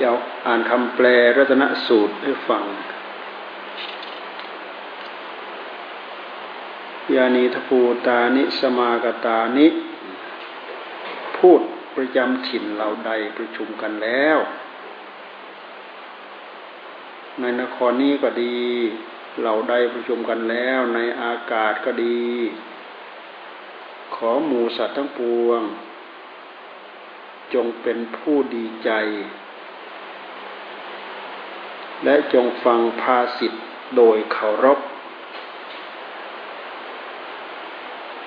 จะอ่านคำแปลรัตนสูตรให้ฟังยานีทภูตานิสมากตานิ พูดประจำถิ่นเราใดประชุมกันแล้ว ในนครนี้ก็ดี เราใดประชุมกันแล้ว ในอากาศก็ดี ขอหมูสัตว์ทั้งปวง จงเป็นผู้ดีใจ และจงฟังภาสิทธ์โดยเคารพ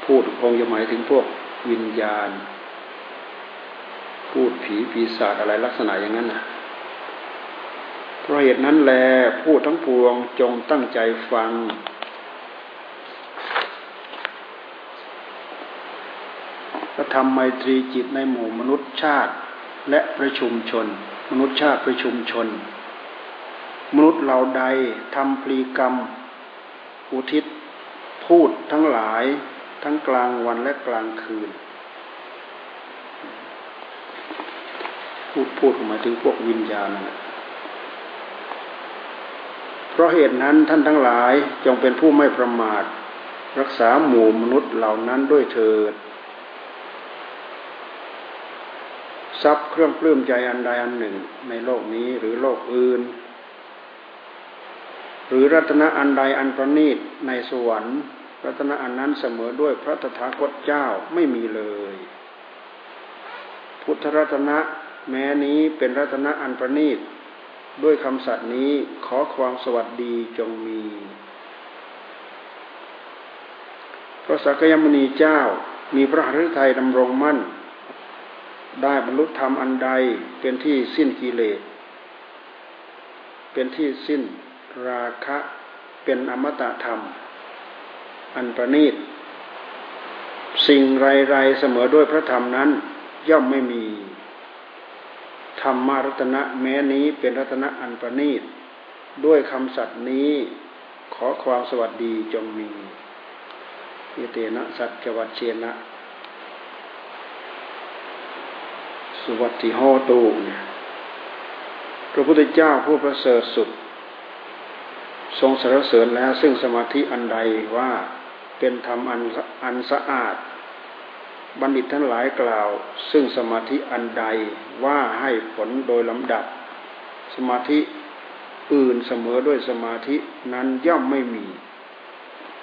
พูดคงจะหมายถึงพวกวิญญาณ พูดผีปีศาจอะไรลักษณะอย่างนั้นนะเพราะเหตุนั้นแลพูดทั้งปวงจงตั้งใจฟัง กระทำไมตรีจิตในหมู่มนุษย์ชาติ และประชุมชน มนุษย์ชาติประชุมชน มนุษย์เหล่าใดทำพลีกรรม อุทิศ พูดทั้งหลายทั้งกลางวันและกลางคืน พูดพูดหมายถึงพวกวิญญาณนะเพราะเหตุนั้นท่านทั้งหลายจงเป็นผู้ไม่ประมาท รักษาหมู่มนุษย์เหล่านั้นด้วยเถิด ทรัพย์เครื่องปลื้มใจอันใดอันหนึ่ง ในโลกนี้หรือโลกอื่น หรือรัตนะอันใดอันประณีตในสวรรค์รัตนะอันนั้นเสมอด้วยพระตถาคตเจ้าไม่มีเลย พุทธรัตนะแม้นี้เป็นรัตนะอันประณีต ด้วยคำสัตย์นี้ขอความสวัสดีจงมี พระสักยมณีเจ้ามีพระหฤทัยดำรงมั่น ได้บรรลุธรรมอันใดเป็นที่สิ้นกิเลส เป็นที่สิ้นราคะ เป็นอมตะธรรม อันประณีต สิ่งไรๆเสมอด้วยพระธรรมนั้น ย่อมไม่มี ธรรมารัตนะแม้นี้เป็นรัตนะอันประณีต ด้วยคำสัตย์นี้ขอความสวัสดีจงมี เยเตนะสัจวัตเชนะ สวัติโหตูเนี่ยพระพุทธเจ้าผู้ประเสริฐสุด ทรงสรรเสริญแล้วซึ่งสมาธิอันใดว่าเป็นธรรมอันอันสะอาด บัณฑิตทั้งหลายกล่าว ซึ่งสมาธิอันใดว่าให้ผลโดยลำดับ สมาธิอื่นเสมอด้วยสมาธินั้นย่อมไม่มี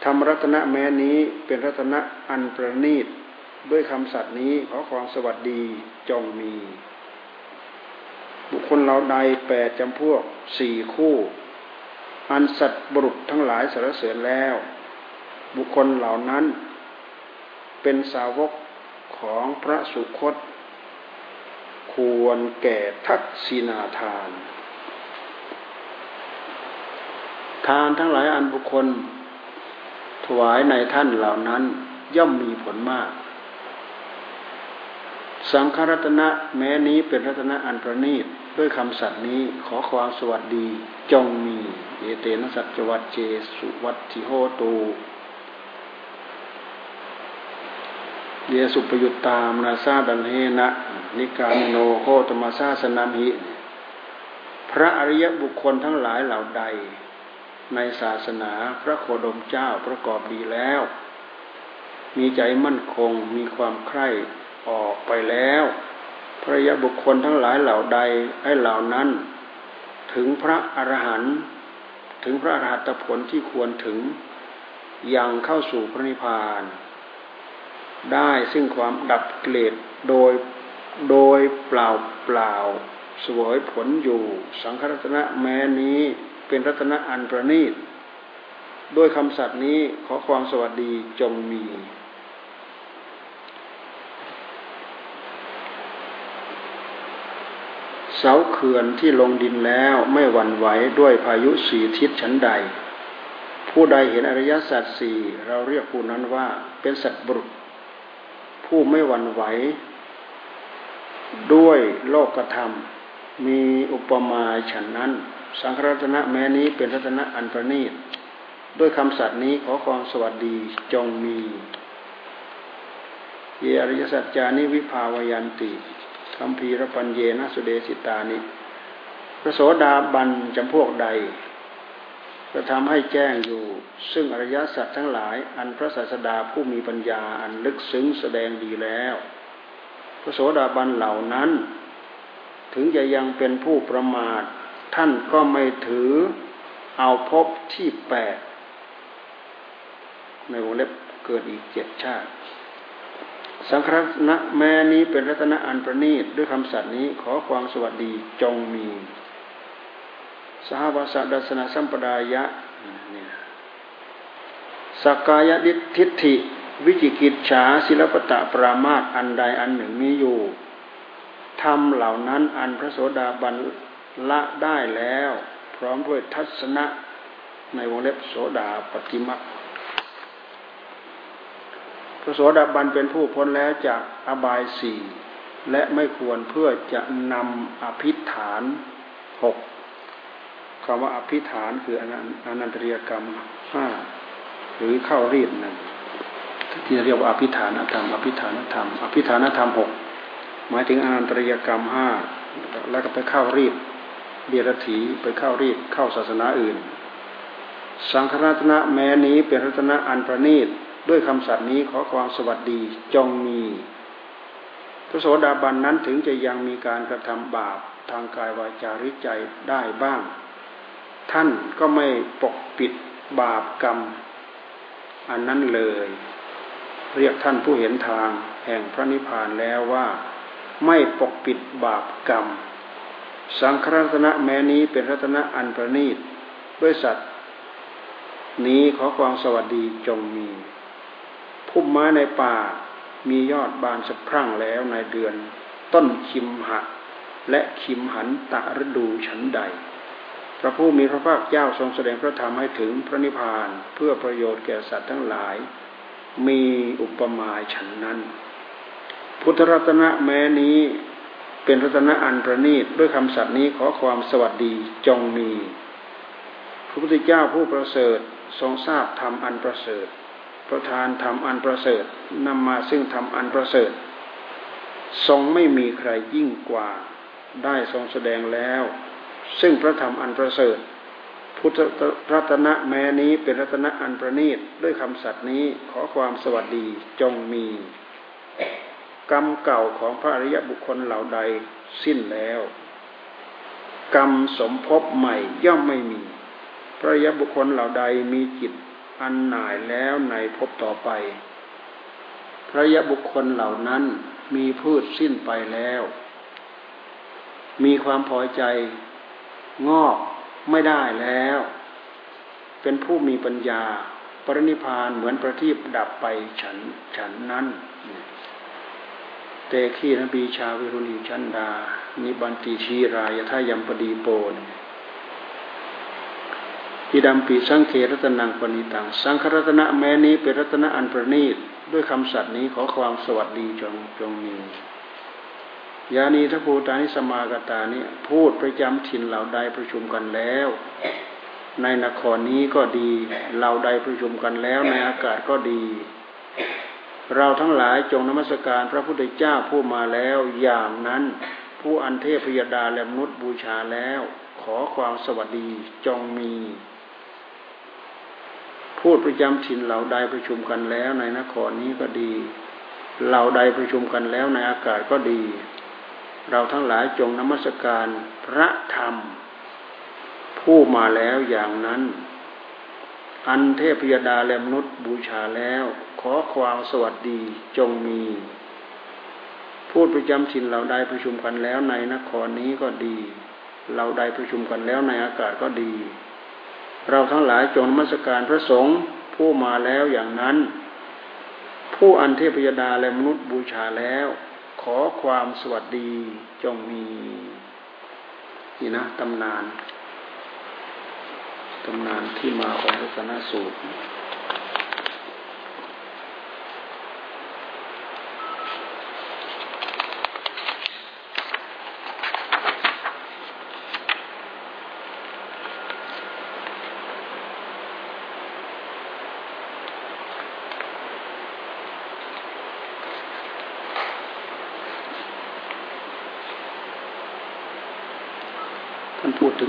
ธรรมรัตนะแม้นี้เป็นรัตนะอันประณีต ด้วยคำสัตย์นี้ขอความสวัสดีจงมี บุคคลเราใดแปดจำพวกสี่คู่ อันสัตบุรุษทั้งหลายสรรเสริญแล้ว บุคคลเหล่านั้น เป็นสาวกของพระสุคต ควรแก่ทักษินาทาน ทานทั้งหลายอันบุคคลถวายในท่านเหล่านั้นย่อมมีผลมาก สังฆรัตนะแม้นี้เป็นรัตนะอันประณีตด้วยคำสัตย์นี้ขอความสวัสดีจงมี เอเตนะสัจวัตเจสุวัตถิโหตูเดียสุปยุตตามนาซาดันเฮนะนิการโนโคตมาซาสนามิพระอริยบุคคลทั้งหลายเหล่าใด ในศาสนาพระโคดมเจ้าประกอบดีแล้ว มีใจมั่นคงมีความใคร่ ออกไปแล้วพระยาบุคคลทั้งหลายเหล่าใดไอ้เหล่านั้น ถึงพระอรหันต์ถึงพระอรหัตผลที่ควรถึงยังเข้าสู่พระนิพพาน ได้ซึ่งความดับเกลดโดยโดยเปล่าเปล่าสวยผลอยู่ สังฆรัตนะแม้นี้เป็นรัตนะอันประณีต ด้วยคำสัตย์นี้ขอความสวัสดีจงมี เสาเขื่อนที่ลงดินแล้วไม่หวั่นไหวด้วยพายุสีทิศชั้นใด ผู้ใดเห็นอริยสัจสี่เราเรียกผู้นั้นว่าเป็นสัตบุรุษ ผู้ไม่หวั่นไหว ด้วยโลกธรรม มีอุปมาฉันนั้น สังฆรัตนะแม้นี้เป็นรัตนะอันประณีตด้วยคำสัตย์นี้ขอความสวัสดีจงมีเยอริยสัจจานิวิภาวยันติ คำพีรปัญเยนะสุเดสิตานิพระโสดาบันจำพวกใดจะทำให้แจ้งอยู่ ซึ่งอริยสัจทั้งหลาย อันพระศาสดาผู้มีปัญญาอันลึกซึ้งแสดงดีแล้ว พระโสดาบันเหล่านั้น ถึงจะยังเป็นผู้ประมาท ท่านก็ไม่ถือเอาพบที่แปดในวงเล็บเกิดอีกเจ็ดชาติ สังฆรัตนะแม้นี้เป็นรัตนะอันประณีตด้วยคำสัตย์นี้ขอความสวัสดีจงมี สหวสดัสนาสัมปดายะเนี่ยสกายดิทิฏฐิ วิจิกิจฉาศิลปตะปรามาตอันใดอันหนึ่งมีอยู่ทำเหล่านั้นอันพระโสดาบันละได้แล้ว พร้อมด้วยทัศนะในวงเล็บโสดาปฏิมัก พระโสดาบันเป็นผู้พ้นแล้วจากอบายสี่และไม่ควรเพื่อจะนำอภิฐานหกคำว่าอภิฐานคืออนันตริยกรรมห้าหรือเข้ารีดนั่นที่เรียกว่าอภิฐานธรรมอภิฐานธรรมอภิฐานธรรมหกหมายถึงอนันตริยกรรมห้าแล้วก็ไปเข้ารีดเดียรถีไปเข้ารีดเข้าศาสนาอื่น สังฆรัตนะแม้นี้เป็นรัตนะอันประณีต ด้วยคำสัตย์นี้ขอความสวัสดีจงมีพระโสดาบันนั้นถึงจะยังมีการกระทำบาปทางกายวาจาริใจได้บ้าง ท่านก็ไม่ปกปิดบาปกรรม อันนั้นเลย เรียกท่านผู้เห็นทางแห่งพระนิพพานแล้วว่าไม่ปกปิดบาปกรรม สังฆรัตนะแม้นี้เป็นรัตนะอันประณีตด้วยสัตว์นี้ขอความสวัสดีจงมี พุ่มไม้ในป่า มียอดบานสะพรั่งแล้วในเดือน ต้นคิมหะ และคิมหันตะฤดูฉันใด พระผู้มีพระภาคเจ้าทรงแสดงพระธรรมให้ถึงพระนิพพานเพื่อประโยชน์แก่สัตว์ทั้งหลาย มีอุปมาฉันนั้น พุทธรัตนะแม้นี้เป็นรัตนะอันประณีตด้วยคำสัตย์นี้ขอความสวัสดีจงมีพระพุทธเจ้าผู้ประเสริฐทรงทราบธรรมอันประเสริฐ ประทานธรรมอันประเสริฐนำมาซึ่งธรรมอันประเสริฐ ทรงไม่มีใครยิ่งกว่าได้ทรงแสดงแล้ว ซึ่งพระธรรมอันประเสริฐ พุทธรัตนะแม้นี้เป็นรัตนะอันประณีตด้วยคำสัตย์นี้ขอความสวัสดีจงมี กรรมเก่าของพระอริยบุคคลเหล่าใดสิ้นแล้ว กรรมสมภพใหม่ย่อมไม่มี พระอริยบุคคลเหล่าใดมีจิต อันหน่ายแล้วในพบต่อไป พระยะบุคคลเหล่านั้นมีพืชสิ้นไปแล้ว มีความพอใจ งอกไม่ได้แล้ว เป็นผู้มีปัญญา ปรินิพานเหมือนประทีปดับไปฉันฉันนั้นเตขีนบีชาวิรุณีชันดา นิบันติชีรายทายัมปดีโปน อิดัมปีสังเครัตนังปณิตัง สังครัตนะแม้นี้เป็นรัตนะอันประณีตด้วยคำสัตย์นี้ขอความสวัสดีจงจงมียานีทัพูตานิสมากตานี้พูดประจำถิ่นเหล่าใดประชุมกันแล้ว ในนครนี้ก็ดีเหล่าใดประชุมกันแล้วในอากาศก็ดี เราทั้งหลายจงนมัสการพระพุทธเจ้าผู้มาแล้วอย่างนั้นผู้อันเทพยดาและมนุษย์บูชาแล้ว ขอความสวัสดีจงมี พูดประจำถิ่นเหล่าใดประชุมกันแล้วในนครนี้ก็ดี เหล่าใดประชุมกันแล้วในอากาศก็ดี เราทั้งหลายจงนมัสการพระธรรม ผู้มาแล้วอย่างนั้น อันเทพยดาและมนุษย์บูชาแล้ว ขอความสวัสดีจงมีพูดประจำถิ่นเหล่าใดประชุมกันแล้วในนครนี้ก็ดีเหล่าใดประชุมกันแล้วในอากาศก็ดี เราทั้งหลายจงนมัสการพระสงฆ์ผู้มาแล้วอย่างนั้น ผู้อันเทพยดาและมนุษย์บูชาแล้ว ขอความสวัสดีจงมีนี่นะตำนานตำนานที่มาของพระสนาสูตร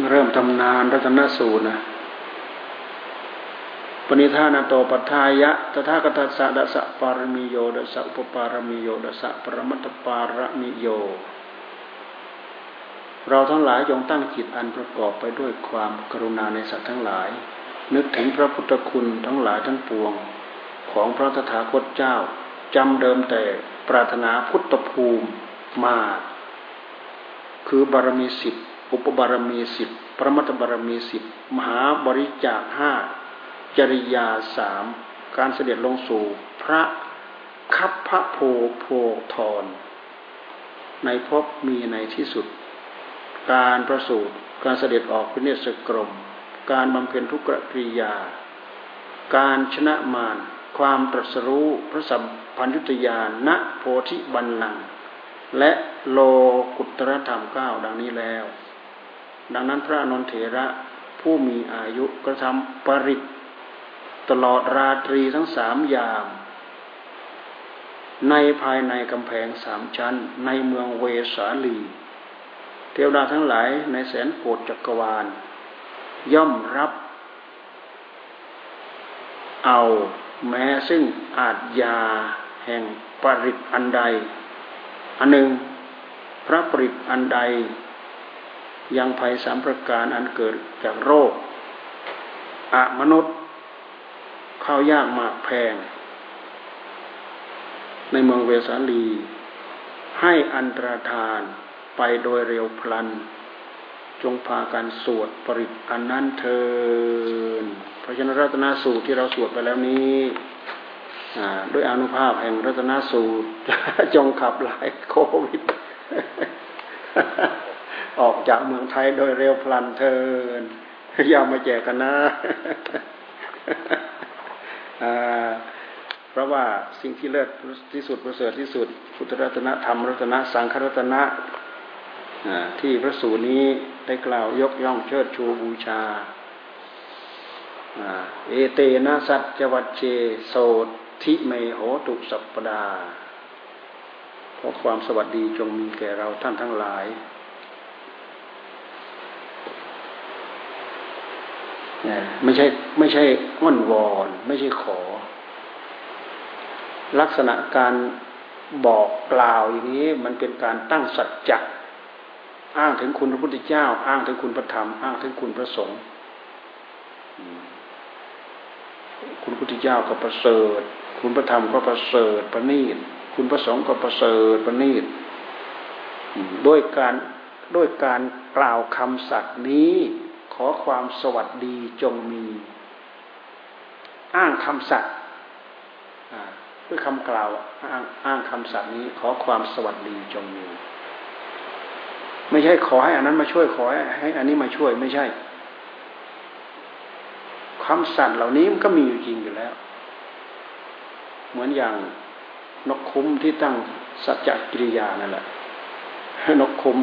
เริ่มทำนานรัตนสูตรนะปณิธานโตปัทายะตถาคตสะดัสะปารมีโยดัสะอุปปารมีโยดัสะปรมัตถปารมีโย เราทั้งหลายจงตั้งจิตอันประกอบไปด้วยความกรุณาในสัตว์ทั้งหลาย นึกถึงพระพุทธคุณทั้งหลายทั้งปวง ของพระตถาคตเจ้าจำเดิมแต่ปรารถนาพุทธภูมิมา คือบารมีสิบ อุปบารมีสิบพระมัตบารมีสิบมหาบริจาคห้าจริยาสามการเสด็จลงสู่พระคัพพระโพโพธรในภพมีในที่สุด การประสูติการเสด็จออกพิเนศกรม การบำเพ็ญทุกกริยา การชนะมารความตรัสรู้พระสัมพัญญุตยานณโพธิบันลัง และโลกุตรธรรมเก้าดังนี้แล้ว ดังนั้นพระนนเถระผู้มีอายุกระทำปริตตลอดราตรีทั้งสามยามในภายในกำแพงสามชั้น ในเมืองเวสาลี เทวดาทั้งหลายในแสนโกดจักรวาล ย่อมรับ เอาแม้ซึ่งอาจยาแห่งปริตอันใด อันหนึ่ง พระปริตอันใด ยังภัยสามประการอันเกิดจากโรคอะมนุษย์ข้าวยากมากแพง ในเมืองเวสาลี ให้อันตรธานไปโดยเร็วพลัน จงพากันสวดปริตอันนั้นเทินพระชนรัตนาสูตรที่เราสวดไปแล้วนี้ด้วยอนุภาพแห่งรัตนาสูตรจงขับไล่โควิด ออกจากเมืองไทยโดยเร็วพลันเทินอย่ามาแจกกันนะเพราะว่าสิ่งที่เลิศที่สุดประเสริฐที่สุด พุทธรัตนธรรมรัตนสังฆรัตนะที่พระสูตรนี้ได้กล่าวยกย่องเชิดชูบูชาเอเตนะสัจจวัตเชโสทิเมโหตุสัปปดา เพราะความสวัสดีจงมีแก่เราท่านทั้งหลาย ไม่ใช่ไม่ใช่อ้อนวอน ไม่ใช่ขอ ลักษณะการบอกกล่าวอย่างนี้ มันเป็นการตั้งสัจจะอ้างถึงคุณพระพุทธเจ้า อ้างถึงคุณพระธรรม อ้างถึงคุณพระสงฆ์คุณพระพุทธเจ้าก็ประเสริฐ คุณพระธรรมก็ประเสริฐประณีต คุณพระสงฆ์ก็ประเสริฐประณีตด้วยการด้วยการกล่าวคำสัตย์นี้ ขอความสวัสดีจงมี อ้างคำสัตย์ด้วยคำกล่าวอ้างอ้างคำสัตย์นี้ ขอความสวัสดีจงมี ไม่ใช่ขอให้อันนั้นมาช่วยขอให้อันนี้มาช่วยไม่ใช่คำสัตย์เหล่านี้มันก็มีอยู่จริงอยู่แล้ว เหมือนอย่างนกคุ้มที่ตั้งสัจจกิริยานั่นแหละนกคุ้ม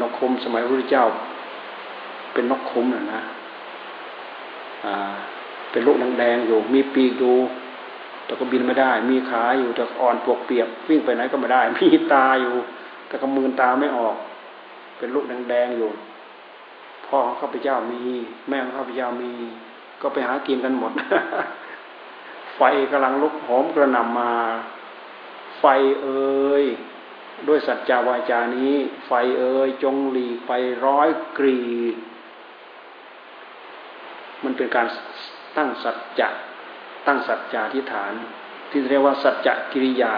นกคุ้มสมัยพระพุทธเจ้า เป็นนกคุ้มนะนะเป็นลูกแดงๆอยู่ มีปีกอยู่ แต่ก็บินไม่ได้ มีขาอยู่แต่อ่อนปวกเปียกวิ่งไปไหนก็ไม่ได้ มีตาอยู่ แต่ก็มือตาไม่ออก เป็นลูกแดงๆอยู่ พ่อของข้าพเจ้ามี แม่ของข้าพเจ้ามี ก็ไปหากินกันหมด ไฟกำลังลุกหอมกระหน่ำมา ไฟเอ่ยด้วยสัจจาวาจานี้ ไฟเอ่ยจงหลีไฟร้อยกรีด มันเป็นการตั้งสัจจะตั้งสัจจาธิฐาน ที่เรียกว่าสัจจะกิริยา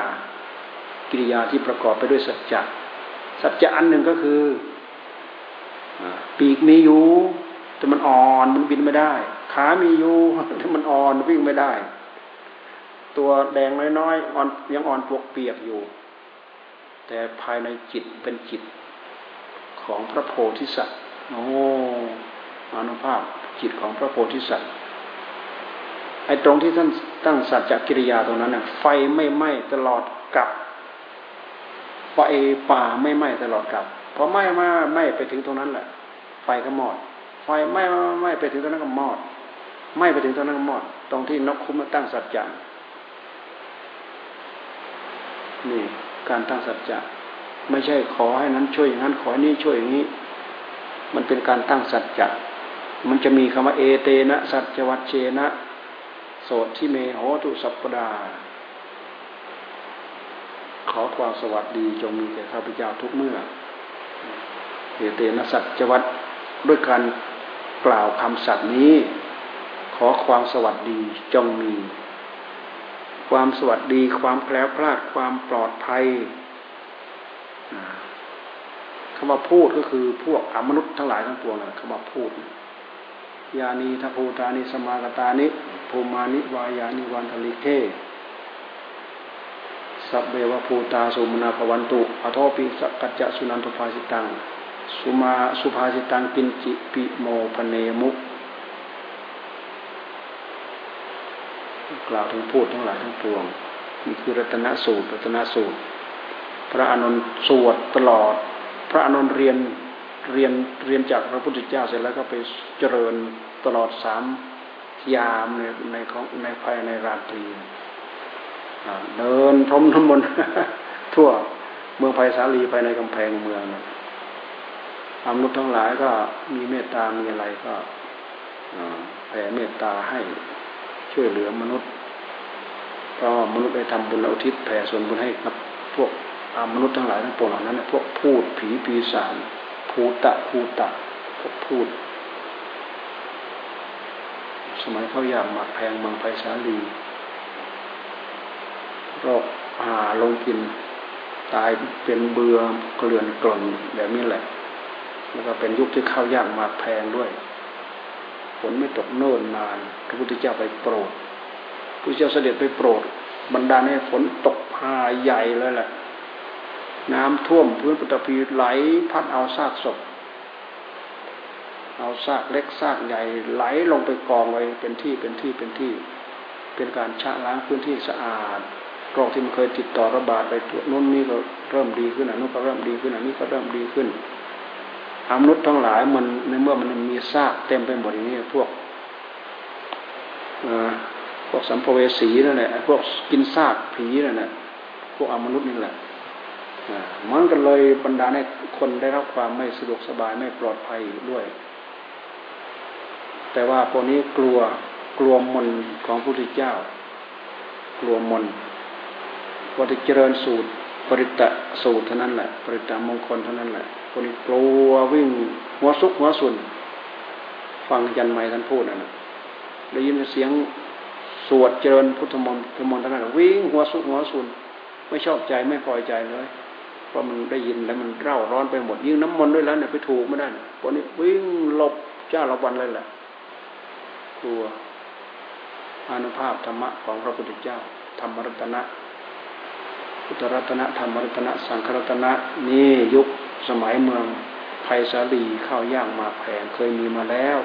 กิริยาที่ประกอบไปด้วยสัจจะสัจจะอันหนึ่งก็คือปีกมีอยู่แต่มันอ่อนมันบินไม่ได้ ขามีอยู่แต่มันอ่อนวิ่งไม่ได้ ตัวแดงน้อยๆอ่อนยังอ่อนปวกเปียกอยู่ แต่ภายในจิตเป็นจิตของพระโพธิสัตว์โอ้อนุภาพ จิตของพระโพธิสัตว์ไอ้ตรงที่ท่านตั้งสัจจกิริยาตรงนั้นน่ะไฟไม่ไหม้ตลอดกับไฟป่าไม่ไหม้ตลอดกับพอไหม้มาไหม้ไปถึงตรงนั้นแหละ ไฟก็มอด ไฟไหม้ไหม้ไปถึงตรงนั้นก็มอดไหม้ไปถึงตรงนั้นก็มอด ตรงที่นกคุ้มมาตั้งสัจจะนี่การตั้งสัจจะไม่ใช่ขอให้นั้นช่วยอย่างนั้นขอให้นี้ช่วยอย่างนี้ มันเป็นการตั้งสัจจะ มันจะมีคำว่าเอเตนะ สัจวัตเชนะ โสที่เมโหตุสัพปดา ขอความสวัสดีจงมีแก่ข้าพเจ้าทุกเมื่อ เอเตนะสัจวัตด้วยการกล่าวคำสัตย์นี้ ขอความสวัสดีจงมี ความสวัสดีความแคล้วคลาดความปลอดภัยคำว่าพูดก็คือพวกอมนุษย์ทั้งหลายทั้งปวงนะคำว่าพูด ยานีทัพูตานิสมากตานิภูมานิวายานิวันทลิเทสัพเบวภูตาสุมนาภวันตุอโทปิสกัจจสุนันตุภาสิตังสุมาสุภาสิตังกินจิปิโมพเนมุกกล่าวถึงพูดทั้งหลายทั้งปวงนี่คือรัตนสูตรรัตนสูตร พระอนุนสวดตลอด พระอนุนเรียน เรียนเรียนจากพระพุทธเจ้าเสร็จแล้วก็ไปเจริญตลอดสามยามในในของในภายในราตรีเดินพรมทั้งมนทั่วเมืองไผ่สาลีไปในกำแพงเมืองมนุษย์ทั้งหลายก็มีเมตตา มีอะไรก็แผ่เมตตาให้ช่วยเหลือมนุษย์เพราะมนุษย์ได้ทำบุญอุทิศแผ่ส่วนบุญให้กับพวกมนุษย์ทั้งหลายทั้งปวงเหล่านั้นพวกพูดผีปีศาจ ภูตะภูตะพวกพูด สมัยเขาอยากหมักแพงเมืองไผ่สาลีก็หาลงกิน ตายเป็นเบือเกลื่อนกล่นแบบนี้แหละ แล้วก็เป็นยุคที่ข้าวยากมาแพงด้วยฝนไม่ตกเนิ่นนานพระพุทธเจ้าไปโปรดพระเจ้าเสด็จไปโปรด บรรดาให้ฝนตกหาใหญ่เลยแหละ น้ำท่วมพื้นปฐพีไหลพัดเอาซากศพ เอาซากเล็กซากใหญ่ไหลลงไปกองไว้เป็นที่เป็นที่เป็นที่ เป็นการชะล้างพื้นที่สะอาดโรคที่มันเคยติดต่อระบาดไปทั่วนู้นนี่ก็เริ่มดีขึ้นอันนู้นก็เริ่มดีขึ้นอันนี้ก็เริ่มดีขึ้นอมนุษย์ทั้งหลายมันในเมื่อมันมีซากเต็มไปหมดอย่างนี้พวกพวกสัมภเวสีนั่นแหละพวกกินซากผีนั่นแหละพวกอมนุษย์นี่แหละ มันก็เลยบรรดาให้คนได้รับความไม่สะดวกสบายไม่ปลอดภัยด้วย แต่ว่าพวกนี้กลัวกลัวมนของพระพุทธเจ้า กลัวมนว่าจะเจริญสูตรปริตะสูตรเท่านั้นแหละ ปริตะมงคลเท่านั้นแหละคนกลัววิ่งหัวซุกหัวสุนฟังยันไม่ท่านพูดนะได้ยินเสียงสวดเจริญพุทธมนต์ธรรมนต์ท่านั้นวิ่งหัวซุกหัวสุนไม่ชอบใจไม่พอใจเลย เพราะมันได้ยินแล้วมันเร่าร้อนไปหมด ยิ่งน้ำมนต์ด้วยแล้วเนี่ยไปถูกไม่ได้วกนี้วิ่งหลบเจ้าละวันเลยแหละกลัวอนุภาพธรรมะของพระพุทธเจ้า ธรรมรัตนะพุทธรัตนะธรรมรัตนะ สังฆรัตนะนี่ยุคสมัยเมืองไผ่สาลีข้าวย่างมาแพงเคยมีมาแล้ว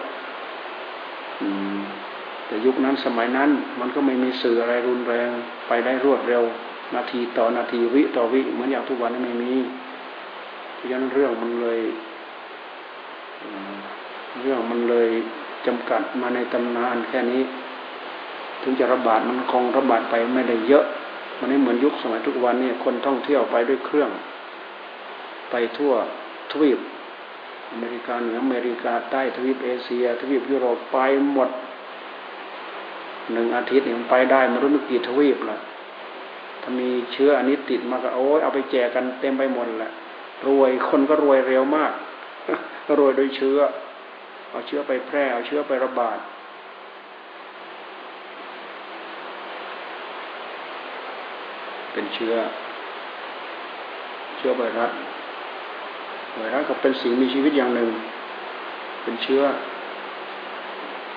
แต่ยุคนั้นสมัยนั้น มันก็ไม่มีสื่ออะไรรุนแรงไปได้รวดเร็ว นาทีต่อนาทีวิต่อวิเหมือนอย่างทุกวันนี้ไม่มีเพราะฉะนั้นเรื่องมันเลยเรื่องมันเลยจำกัดมาในตำนานแค่นี้ ถึงจะระบาดมันคงระบาดไปไม่ได้เยอะ มันไม่เหมือนยุคสมัยทุกวันนี้คนท่องเที่ยวไปด้วยเครื่อง ไปทั่วทวีปอเมริกาเหนืออเมริกาใต้ทวีปเอเชีย ทวีปยุโรปไปหมดหนึ่งอาทิตย์เนี่ยมันไปได้มารู้ไม่กี่ทวีปละ ถ้ามีเชื้ออันนี้ติดมาก็โอ้ยเอาไปแจกกันเต็มไปหมดแหละรวยคนก็รวยเร็วมากรวยโดยเชื้อ เอาเชื้อไปแพร่เอาเชื้อไประบาดเป็นเชื้อ เชื้อไวรัสไวรัสก็เป็นสิ่งมีชีวิตอย่างหนึ่ง เป็นเชื้อ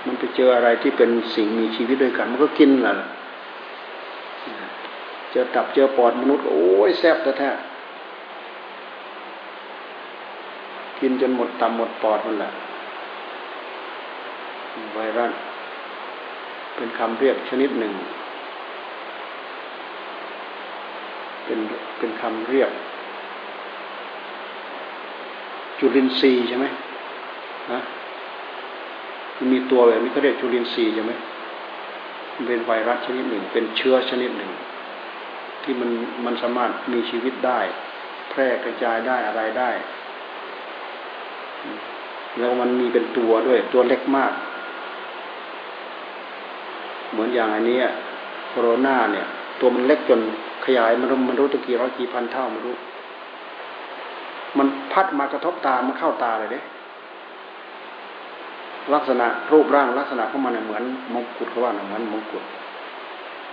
มันไปเจออะไรที่เป็นสิ่งมีชีวิตด้วยกัน มันก็กินแหละ เจอตับเจอปอดมนุษย์โอ้ยแซ่บแท้กินจนหมดตับหมดปอดมันแหละไวรัสเป็นคำเรียกชนิดหนึ่ง เป็นเป็นคำเรียก จุลินทรีย์ใช่ไหมฮะมันมีตัวแบบนี้เขาเรียกจุลินทรีย์ใช่ไหมมันเป็นไวรัสชนิดหนึ่ง เป็นเชื้อชนิดหนึ่ง ที่มันมันสามารถมีชีวิตได้ แพร่กระจายได้อะไรได้ แล้วมันมีเป็นตัวด้วยตัวเล็กมาก เหมือนอย่างอันนี้โคโรนาเนี่ย ตัวมันเล็กจนขยายมันมันรู้ตะกี่ร้อยกี่พันเท่ามันรู้ มันพัดมากระทบตามันเข้าตาเลยเด้ลักษณะรูปร่างลักษณะของมันเหมือนมงกุฎเขาว่าเหมือนมงกุฎ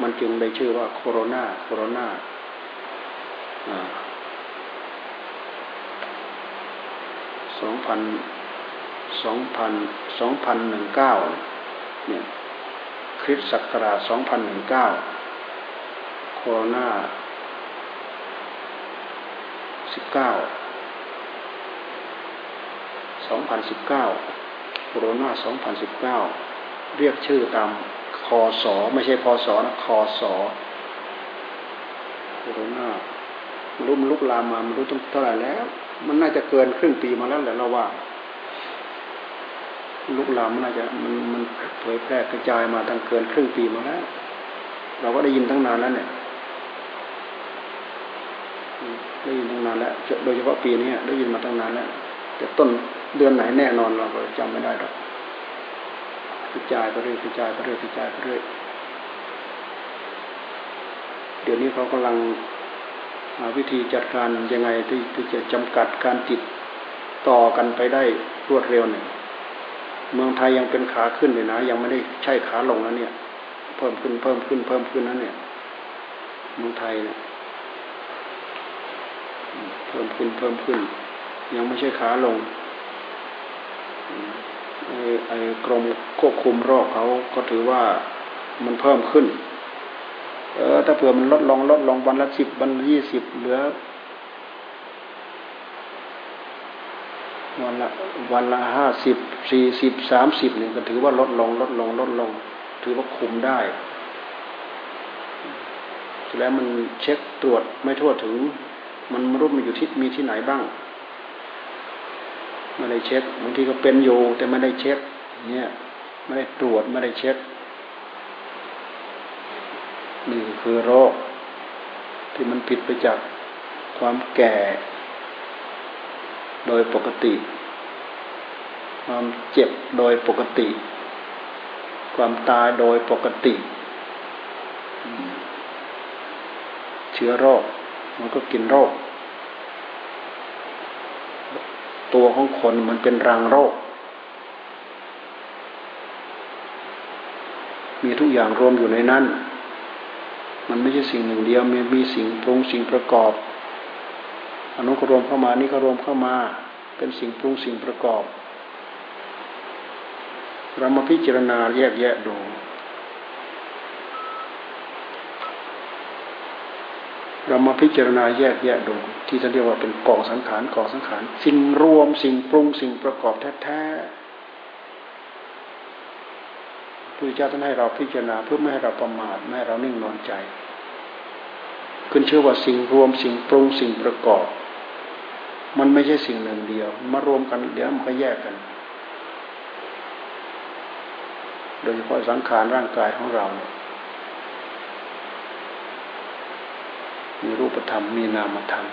มันจึงได้ชื่อว่าโคโรนาโคโรนาสองพันสองพันสองพันหนึ่งเก้าเนี่ยคริสต์ศักราชสองพันหนึ่งเก้าโคโรนาสิบเก้าสองพันสิบเก้าโคโรนาสองพันสิบเก้าเรียกชื่อตาม คอสอไม่ใช่พอสอนะคอสอโคโรนามันรู้มันลุกลามมามันรู้ตั้งเท่าไหร่แล้ว มันน่าจะเกินครึ่งปีมาแล้วแหละเราว่าลุกลามมันน่าจะมันมันเผยแพร่กระจายมาตั้งเกินครึ่งปีมาแล้ว เราก็ได้ยินตั้งนานแล้วเนี่ยได้ยินตั้งนานแล้วโดยเฉพาะปีนี้ได้ยินมาตั้งนานแล้วแต่ต้นเดือนไหนแน่นอนเราก็จำไม่ได้หรอก กระจายไปเรื่อยกระจายไปเรื่อยกระจายไปเรื่อยเดี๋ยวนี้เขากำลังหาวิธีจัดการยังไงที่ที่จะจำกัดการติดต่อกันไปได้รวดเร็วเนี่ยเมืองไทยยังเป็นขาขึ้นเลยนะ ยังไม่ได้ใช่ขาลงแล้วเนี่ย เพิ่มขึ้นเพิ่มขึ้นเพิ่มขึ้นนั้นเนี่ย เมืองไทยเนี่ยเพิ่มขึ้นเพิ่มขึ้น ยังไม่ใช่ขาลง ไอ้กรมควบคุมโรคเขาก็ถือว่ามันเพิ่มขึ้น เออ ถ้าเผื่อมันลดลงลดลงวันละสิบวันละยี่สิบเหลือวันละวันละห้าสิบสี่สิบสามสิบเนี่ยก็ถือว่าลดลงลดลงลดลง ถือว่าคุมได้แล้วมันเช็คตรวจไม่ทั่วถึง มันรู้มันอยู่ที่มีที่ไหนบ้าง ไม่ได้เช็คบางทีก็เป็นอยู่แต่ไม่ได้เช็คเนี่ยไม่ได้ตรวจไม่ได้เช็คนี่คือโรค ที่มันผิดไปจากความแก่ โดยปกติ ความเจ็บโดยปกติ ความตายโดยปกติ เชื้อโรค มันก็กินโรค ตัวของคนมันเป็นรังโรค มีทุกอย่างรวมอยู่ในนั้น มันไม่ใช่สิ่งหนึ่งเดียวมีมีสิ่งปรุงสิ่งประกอบอนุกรวมเข้ามานี่ก็รวมเข้ามา เป็นสิ่งปรุงสิ่งประกอบ เรามาพิจารณาแยกแยะดู เรามาพิจารณาแยกแยะดู ที่ท่านเรียกว่าเป็นกองสังขารกองสังขาร สิ่งรวมสิ่งปรุงสิ่งประกอบแท้ๆพระเจ้าท่านให้เราพิจารณาเพื่อไม่ให้เราประมาทไม่ให้เรานิ่งนอนใจ ขึ้นเชื่อว่าสิ่งรวมสิ่งปรุงสิ่งประกอบ มันไม่ใช่สิ่งหนึ่งเดียว มารวมกันเดี๋ยวมันก็แยกกัน โดยเฉพาะสังขารร่างกายของเราเนี่ย มีรูปธรรม มีนามธรรม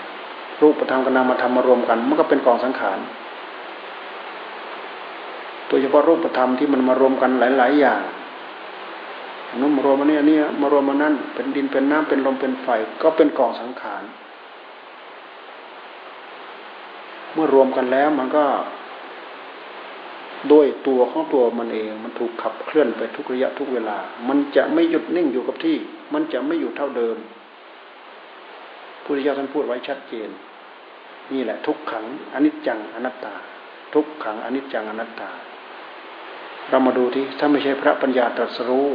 รูปธรรมกับนามธรรมมารวมกัน มันก็เป็นกองสังขารโดยเฉพาะรูปธรรมที่มันมารวมกันหลาย ๆ อย่างนู้นมารวมมาเนี่ยนี่มารวมมานั่นเป็นดินเป็นน้ำเป็นลมเป็นไฟก็เป็นกองสังขาร เมื่อรวมกันแล้วมันก็ด้วยตัวของตัวมันเอง มันถูกขับเคลื่อนไปทุกระยะทุกเวลา มันจะไม่หยุดนิ่งอยู่กับที่ มันจะไม่อยู่เท่าเดิม พุทธเจ้าท่านพูดไว้ชัดเจน นี่แหละ ทุกขังอนิจจังอนัตตา ทุกขังอนิจจังอนัตตา เรามาดูที่ถ้าไม่ใช่พระปัญญาตรัสรู้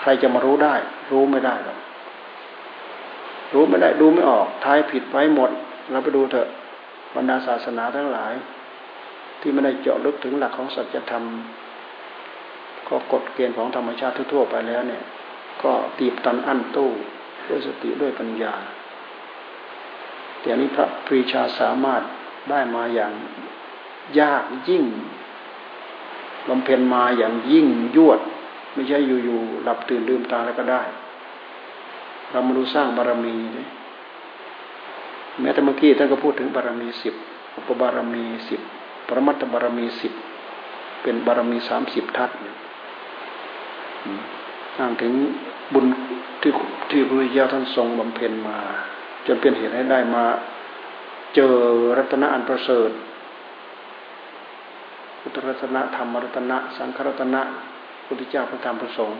ใครจะมารู้ได้ รู้ไม่ได้หรอกรู้ไม่ได้ดูไม่ออกท้ายผิดไปหมด เราไปดูเถอะบรรดาศาสนาทั้งหลาย ที่ไม่ได้เจาะลึกถึงหลักของสัจธรรมก็กฎเกณฑ์ของธรรมชาติทั่วไปแล้วเนี่ย ก็ตีบตันอั้นตู้ด้วยสติด้วยปัญญา แต่นี้พระปรีชาสามารถได้มาอย่างยากยิ่งบำเพ็ญมาอย่างยิ่งยวด ไม่ใช่อยู่ๆหลับตื่นลืมตาแล้วก็ได้ เรามาดูสร้างบารมีเลยแม้แต่เมื่อกี้ท่านก็พูดถึงบารมีสิบอุปบารมีสิบปรมัตถบารมีสิบเป็นบารมีสามสิบทัศน์อ้างถึงบุญที่ที่พระพุทธเจ้าท่านทรงบำเพ็ญมา จนเป็นเหตุให้ได้มาเจอรัตนะอันประเสริฐพุทธรัตนะธรรมรัตนะสังฆรัตนะพุทธเจ้าพระธรรมพระสงฆ์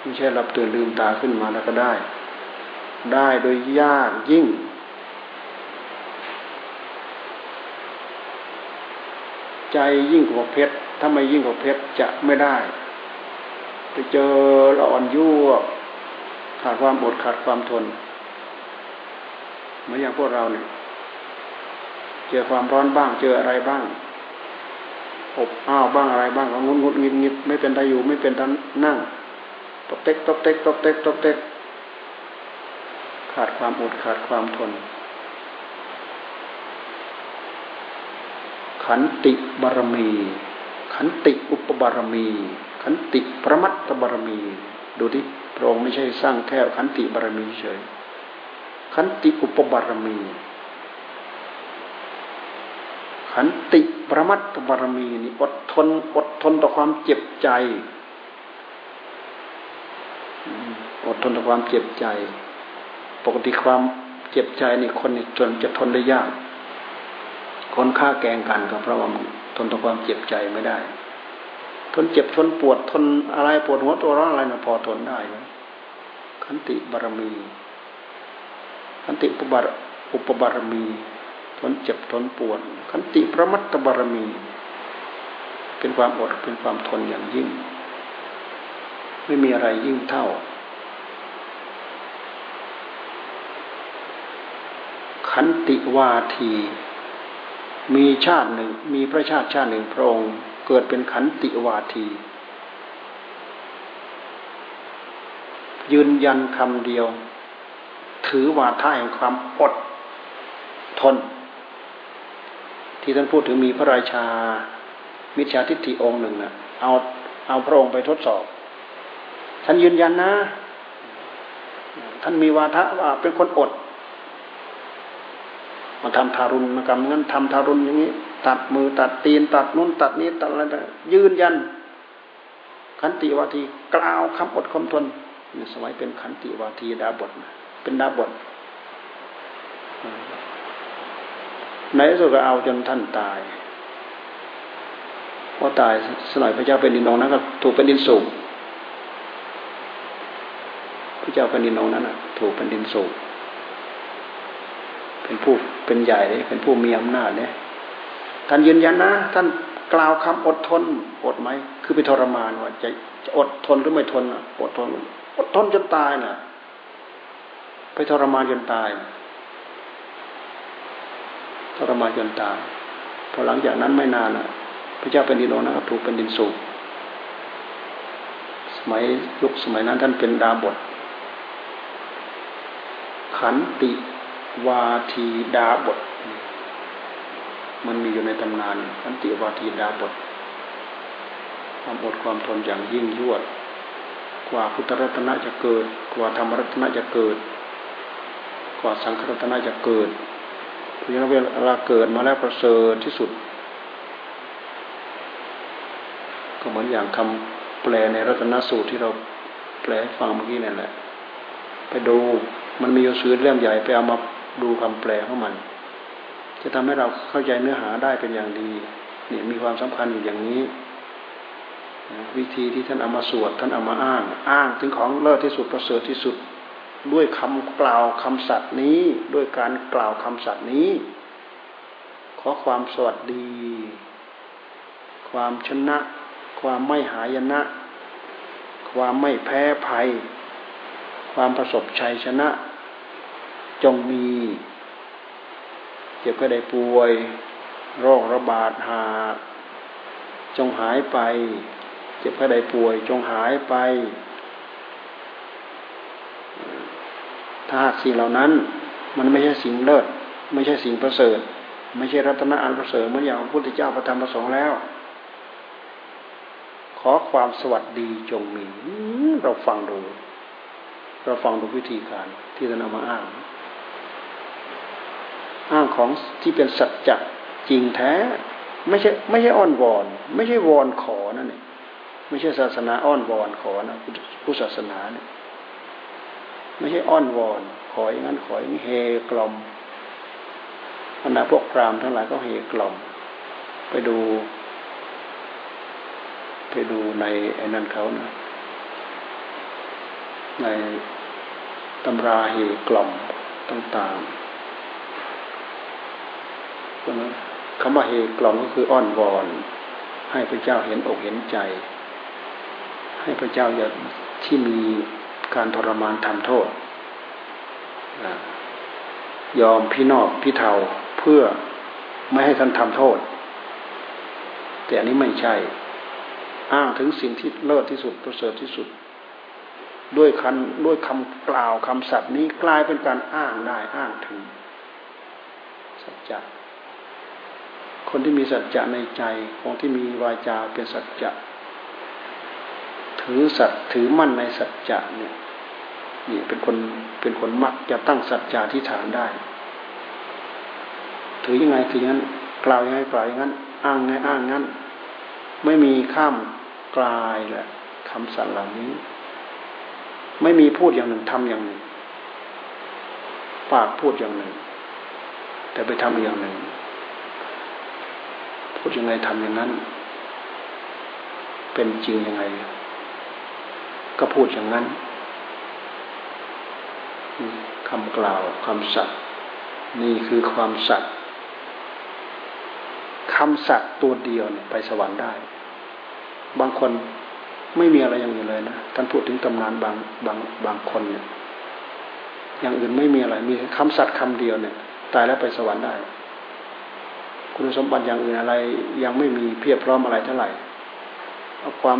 ไม่ใช่รับตื่นลืมตาขึ้นมาแล้วก็ได้ ได้โดยยากยิ่ง ใจยิ่งกว่าเพชรถ้าไม่ยิ่งกว่าเพชรจะไม่ได้ ไปเจอละอ่อนยั่ว ขาดความอดขาดความทนเหมือนอย่างพวกเราเนี่ยเจอความร้อนบ้าง เจออะไรบ้างอบอ้าวบ้างอะไรบ้างก็งุนงุดงิดงิดไม่เป็นตาอยู่ไม่เป็นตานั่งตกเต็กตกเต็กตกเต็กตกเต็กขาดความอดขาดความทน ขันติบารมี ขันติอุปบารมี ขันติประมัตตบารมี ดูที่พระองค์ไม่ใช่สร้างแค่ขันติบารมีเฉย ขันติอุปบารมี ขันติประมัตตบารมีนี่อดทนอดทนต่อความเจ็บใจ อดทนต่อความเจ็บใจ ปกติความเจ็บใจนี่คนนี่จนจะทนได้ยาก คนฆ่าแกงกันก็เพราะว่าทนต่อความเจ็บใจไม่ได้ ทนเจ็บทนปวดทนอะไรปวดหัวตัวร้อนอะไรนะพอทนได้นะขันติบารมีขันติอุปบารอุปบารมี ทนเจ็บทนปวดขันติประมัตตบารมี เป็นความอดเป็นความทนอย่างยิ่ง ไม่มีอะไรยิ่งเท่า ขันติวาที มีชาติหนึ่ง มีพระชาติชาติหนึ่งพระองค์ เกิดเป็นขันติวาที ยืนยันคำเดียว ถือวาทะแห่งความอดทน ที่ท่านพูดถึงมีพระราชา มิจฉาทิฏฐิองค์หนึ่งนะ่ะเอาเอาพระองค์ไปทดสอบ ท่านยืนยันนะ ท่านมีวาทะว่าเป็นคนอดมาทำทารุณกรรมงั้นทำทารุณอย่างนี้ ตัดมือตัดตีนตัดนู้นตัดนี้ตัดอะไรยืนยัน ขันติวาทีกล่าวคำอดคำทนนี่สมัยเป็นขันติวาทีดาบทเป็นดาบทในที่สุดก็เอาจนท่านตายพอตายสมัยพระเจ้าเป็นดินองนั้นก็ถูกเป็นดินสูบพระเจ้าเป็นดินองนั้นถูกเป็นดินสูบเป็นผู้เป็นใหญ่เลยเป็นผู้มีอำนาจเนี่ย ท่านยืนยันนะ ท่านกล่าวคำอดทน อดไหม คือไปทรมานว่าจะจะอดทนหรือไม่ทนอดทน อดทนจนตายน่ะ ไปทรมานจนตาย ทรมานจนตาย พอหลังจากนั้นไม่นานน่ะพระเจ้าเป็นดินโนนะถูกเป็นดินสูบสมัยยุคสมัยนั้นท่านเป็นดาบท ขันติวาทีดาบท มันมีอยู่ในตำนานขันติวาทีดาบทความอดความทนอย่างยิ่งยวด กว่าพุทธรัตนะจะเกิด กว่าธรรมรัตนะจะเกิด กว่าสังฆรัตนะจะเกิดเพราะฉะนั้นเวลาเกิดมาแล้วประเสริฐที่สุด ก็เหมือนอย่างคำแปลในรัตนสูตรที่เราแปลฟังเมื่อกี้นั่นแหละ ไปดูมันมีอยู่สือเล่มใหญ่ไปเอามาดูคำแปลของมัน จะทำให้เราเข้าใจเนื้อหาได้เป็นอย่างดีเนี่ยมีความสำคัญอยู่อย่างนี้ วิธีที่ท่านเอามาสวดท่านเอามาอ้าง อ้างถึงของเลิศที่สุดประเสริฐที่สุด ด้วยคำกล่าวคำสัตย์นี้ ด้วยการกล่าวคำสัตย์นี้ ขอความสวัสดี ความชนะ ความไม่หายนะ ความไม่แพ้ภัย ความประสบชัยชนะ จงมี เจ็บก็ได้ป่วย โรคระบาดหา จงหายไป เจ็บก็ได้ป่วย จงหายไป ถ้าหากสิ่งเหล่านั้น มันไม่ใช่สิ่งเลิศไม่ใช่สิ่งประเสริฐ ไม่ใช่รัตนอันประเสริฐเหมือนอย่างพระพุทธเจ้าพระธรรมพระสงฆ์แล้ว ขอความสวัสดีจงมีเราฟังดูเราฟังดูวิธีการที่จะนำมาอ้าง อ้างของที่เป็นสัจจะจริงแท้ ไม่ใช่ไม่ใช่อ้อนวอน ไม่ใช่วอนขอนั่นเองไม่ใช่ศาสนาอ้อนวอนขอนะพุทธศาสนาเนี่ยไม่ใช่อ้อนวอน ขออย่างนั้นขออย่างนี้เฮกลอมบรรดาพวกพรามทั้งหลายก็เฮกล่อม ไปดู ไปดูในไอ้นั่นเขานะในตำราเฮกล่อมต่างๆ คำว่าเฮกล่อมก็คืออ้อนวอน ให้พระเจ้าเห็นอกเห็นใจ ให้พระเจ้าอย่าที่มีการทรมานทำโทษ ยอมพี่นอกพี่เทาเพื่อไม่ให้ท่านทำโทษ แต่อันนี้ไม่ใช่ อ้างถึงสิ่งที่เลิศที่สุดประเสริฐที่สุด ด้วยคันด้วยคำกล่าวคำสัตย์นี้กลายเป็นการอ้างได้อ้างถึงสัจจะ คนที่มีสัจจะในใจคนที่มีวาจาเป็นสัจจะถือสัตถือมั่นในสัจจะเนี่ยนี่เป็นคนเป็นคนมักจะตั้งสัจจะที่ฐานได้ ถือยังไงถืออย่างนั้นกล่าวยังไงกล่าวอย่างนั้น อ้างไงอ้างงั้น ไม่มีข้ามกลายแหละคำสั่งเหล่านี้ ไม่มีพูดอย่างหนึ่งทำอย่างหนึ่ง ปากพูดอย่างหนึ่ง แต่ไปทำอย่างหนึ่ง พูดยังไงทำอย่างนั้น เป็นจริงยังไง ก็พูดอย่างนั้นคำกล่าวคำสัตย์นี่คือความสัตย์คำสัตว์ตัวเดียวเนี่ยไปสวรรค์ได้ บางคนไม่มีอะไรอย่างอื่นเลยนะท่านพูดถึงตำนานบางบางบางคนเนี่ยอย่างอื่นไม่มีอะไร มีคำสัตว์คำเดียวเนี่ย ตายแล้วไปสวรรค์ได้ คุณสมบัติอย่างอื่นอะไร ยังไม่มีเพียบพร้อมอะไรเท่าไหร่เอาความ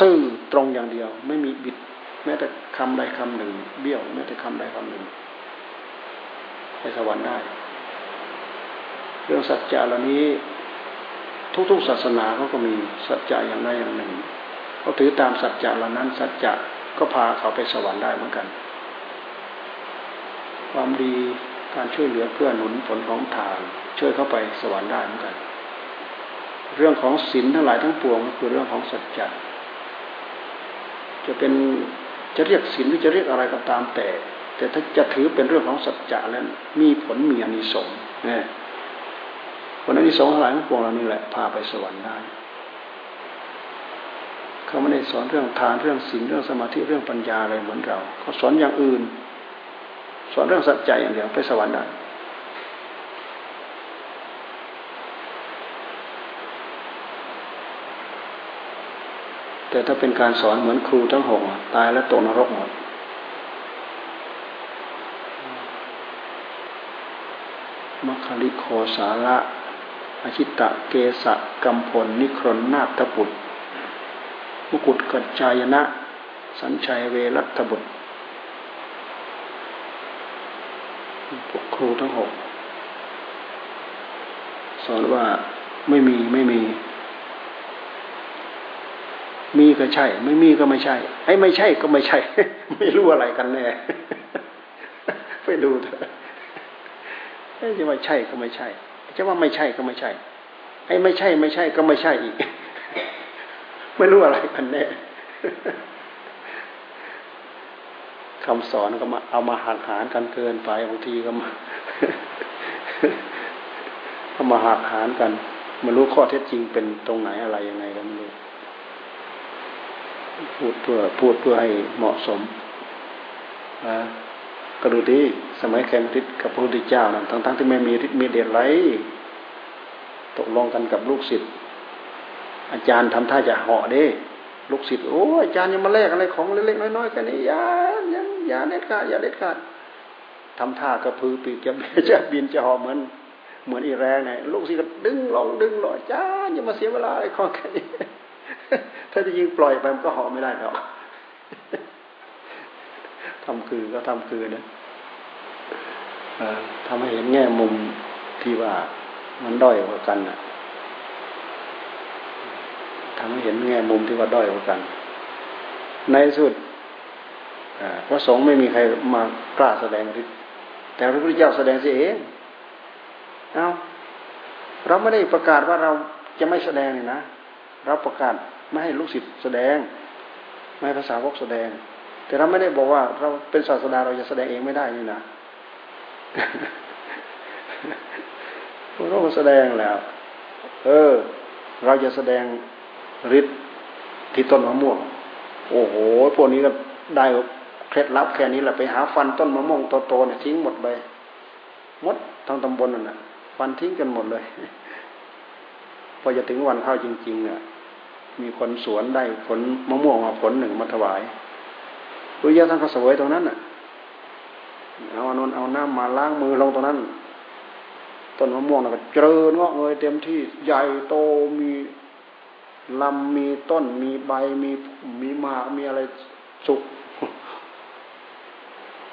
ซื่อตรงอย่างเดียว ไม่มีบิด แม้แต่คำใดคำหนึ่ง เบี้ยว แม้แต่คำใดคำหนึ่งไปสวรรค์ได้ เรื่องสัจจะเหล่านี้ ทุกๆศาสนาเขาก็มีสัจจะอย่างใดอย่างหนึ่งเขาถือตามสัจจะเหล่านั้น สัจจะก็พาเขาไปสวรรค์ได้เหมือนกัน ความดี การช่วยเหลือเพื่อหนุนผลของทานช่วยเข้าไปสวรรค์ได้เหมือนกัน เรื่องของศีลทั้งหลายทั้งปวงก็คือเรื่องของสัจจะจะเป็นจะเรียกศีลหรือจะเรียกอะไรก็ตามแต่ แต่ถ้าจะถือเป็นเรื่องของสัจจะแล้วมีผลมีอนิสงส์เนี่ยคนนั้นที่สองหลายของพวกเรานี่แหละพาไปสวรรค์ได้เขาไม่ได้สอนเรื่องทานเรื่องศีลเรื่องสมาธิเรื่องปัญญาอะไรเหมือนเราเขาสอนอย่างอื่น สอนเรื่องสัจใจอย่างเดียวไปสวรรค์ได้แต่ถ้าเป็นการสอนเหมือนครูทั้งหกตายแล้วตกนรกหมดมัคคิโคสาระอชิตะเกสะกัมพล นิครนนาตบุตรมุกุฎกัจจายนะ สัญชัยเวรัตบุตรพวก ครูทั้งหกสอนว่าไม่มีไม่มี มีก็ใช่ ไม่มีก็ไม่ใช่ ไอ้ไม่ใช่ก็ไม่ใช่ ไม่รู้อะไรกันแน่ไปดูเถอะจะว่าใช่ก็ไม่ใช่จะว่าไม่ใช่ก็ไม่ใช่ ไอ้ไม่ใช่ไม่ใช่ก็ไม่ใช่อีก ไม่รู้อะไรกันแน่ คำสอนก็มาเอามาหักหารกันเกินไปบางทีก็มาเอามาหักหารกันม่รู้ข้อเท็จจริงเป็นตรงไหนอะไรยังไงก็ไม่รู้พูดเพื่อพูดเพื่อให้เหมาะสมนะก็ดูดีสมัยแคมทิศกับพระพุทธเจ้านะทั้งๆทที่ไม่มีฤทธิ์มีเดชไรตกลงกันกับลูกศิษย์อาจารย์ทำท่าจะเหาะเด้ลูกศิษย์โอ้อาจารย์ยังมาแลกอะไรของเล็กๆน้อยๆกันนี่ยายัง อย่าเด็ดขาดอย่าเด็ดขาดทำท่ากระพือปีกจะจะบินจะหาะเหมือน เหมือนอีแรงไงลูกศิษย์ก็ดึงลงดึงลอาจาอย่ามาเสียเวลาอะไรของแค่นี้ถ้าจะยิงปล่อยไปมันก็หาะไม่ได้หรอกทำคือก็ทำคือนะทำให้เห็นแง่มุมที่ว่ามันด้อยกว่ากันนะทำให้เห็นแง่มุมที่ว่าด้อยกว่ากัน ในสุด พระสงฆ์ไม่มีใครมากล้าแสดงฤทธิ์แต่พระพุทธเจ้าแสดงสิเองเอาเราไม่ได้ประกาศว่าเราจะไม่แสดงเลยนะ เราประกาศไม่ให้ลูกศิษย์แสดง ไม่ให้ภาษาวกแสดง แต่เราไม่ได้บอกว่า เราเป็นศาสดาเราจะแสดงเองไม่ได้นี่นะเราแสดงแล้ว เออ เราจะแสดงฤทธิ์ที่ต้นมะม่วง โอ้โห พวกนี้ก็ได้ ล็ดลับแค่นี้แหละไปหาฟันต้นมะม่วงโตๆเนี่ยทิ้งหมดไปมดทั้งตำบลนั่นแหะฟันทิ้งกันหมดเลย พอจะถึงวันเข้าจริงๆเนี่ยมีคนสวนได้ผลมะม่วงมาผลหนึ่งมาถวายพุทธเจ้าท่านก็สวยตรงนั้นน่ะเอาอนนเอาน้ำมาล้างมือลงตรงนั้นต้นมะม่วงน่ะก็เจริญงอกเงยเต็มที่ใหญ่โตมีลำมีต้นมีใบมีมีหมากมีอะไรสุก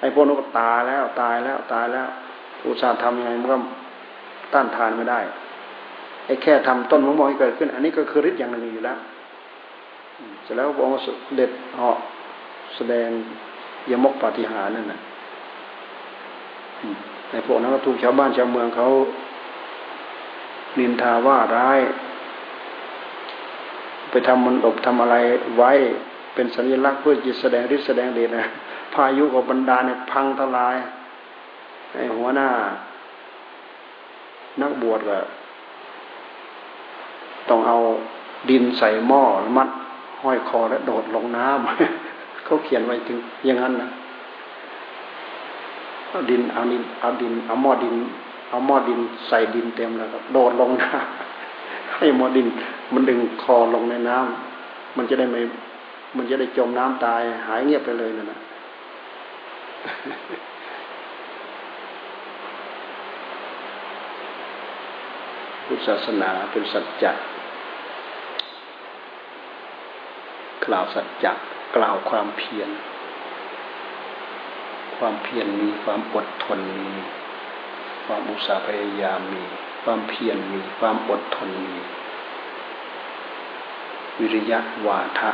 ไอ้พวกนั้นก็ตายแล้วตายแล้วตายแล้ว อุตสาห์ทำยังไงมันก็ต้านทานไม่ได้ไอ้แค่ทำต้นมะม่วงให้เกิดขึ้น อันนี้ก็คือฤทธิ์อย่างหนึ่งอยู่แล้วเสร็จแล้วพระองค์เด็ดเหาะแสดงยมกปฏิหารนั่นน่ะในพวกนั้นก็ถูกชาวบ้านชาวเมืองเขานินทาว่าร้าย ไปทำมันอบทำอะไรไว้เป็นสัญลักษณ์เพื่อจะแสดงฤทธิ์แสดงเดชนะ พายุกับบรรดาเนี่ยพังทลายไอ้หัวหน้า นักบวชก็ต้องเอาดินใส่หม้อมัด ห้อยคอแล้วโดดลงน้ำเขาเขียนไว้ถึงอย่างนั้นนะเอาดินเอาดินเอาดินเอาหม้อดิน เอาหม้อดินใส่ดินเต็มแล้วก็โดดลงน้ำให้หม้อดิน มันดึงคอลงในน้ำมันจะได้ไม่มันจะได้จมน้ำตายหายเงียบไปเลยนั่นนะ พุทธศาสนาเป็นสัจจะกล่าวสัจจะกล่าวความเพียร ความเพียรมีความอดทนมีความอุตสาห์พยายามมี ความเพียรมีความอดทนมี วิริยะวาทะ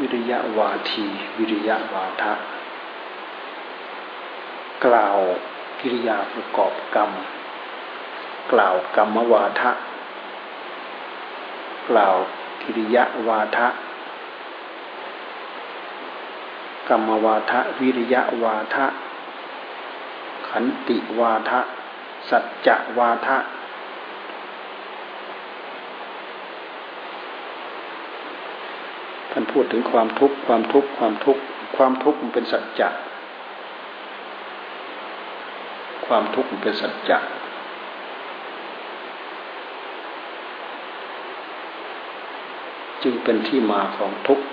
วิริยะวาที วิริยะวาทะ กล่าวกิริยาประกอบกรรม กล่าวกรรมวาทะ กล่าวกิริยะวาทะ กรรมวาทะ วิริยะวาทะ ขันติวาทะ สัจจะวาทะ ท่านพูดถึงความทุกข์ความทุกข์ความทุกข์ความทุกข์มันเป็นสัจจะความทุกข์มันเป็นสัจจะจึงเป็นที่มาของทุกข์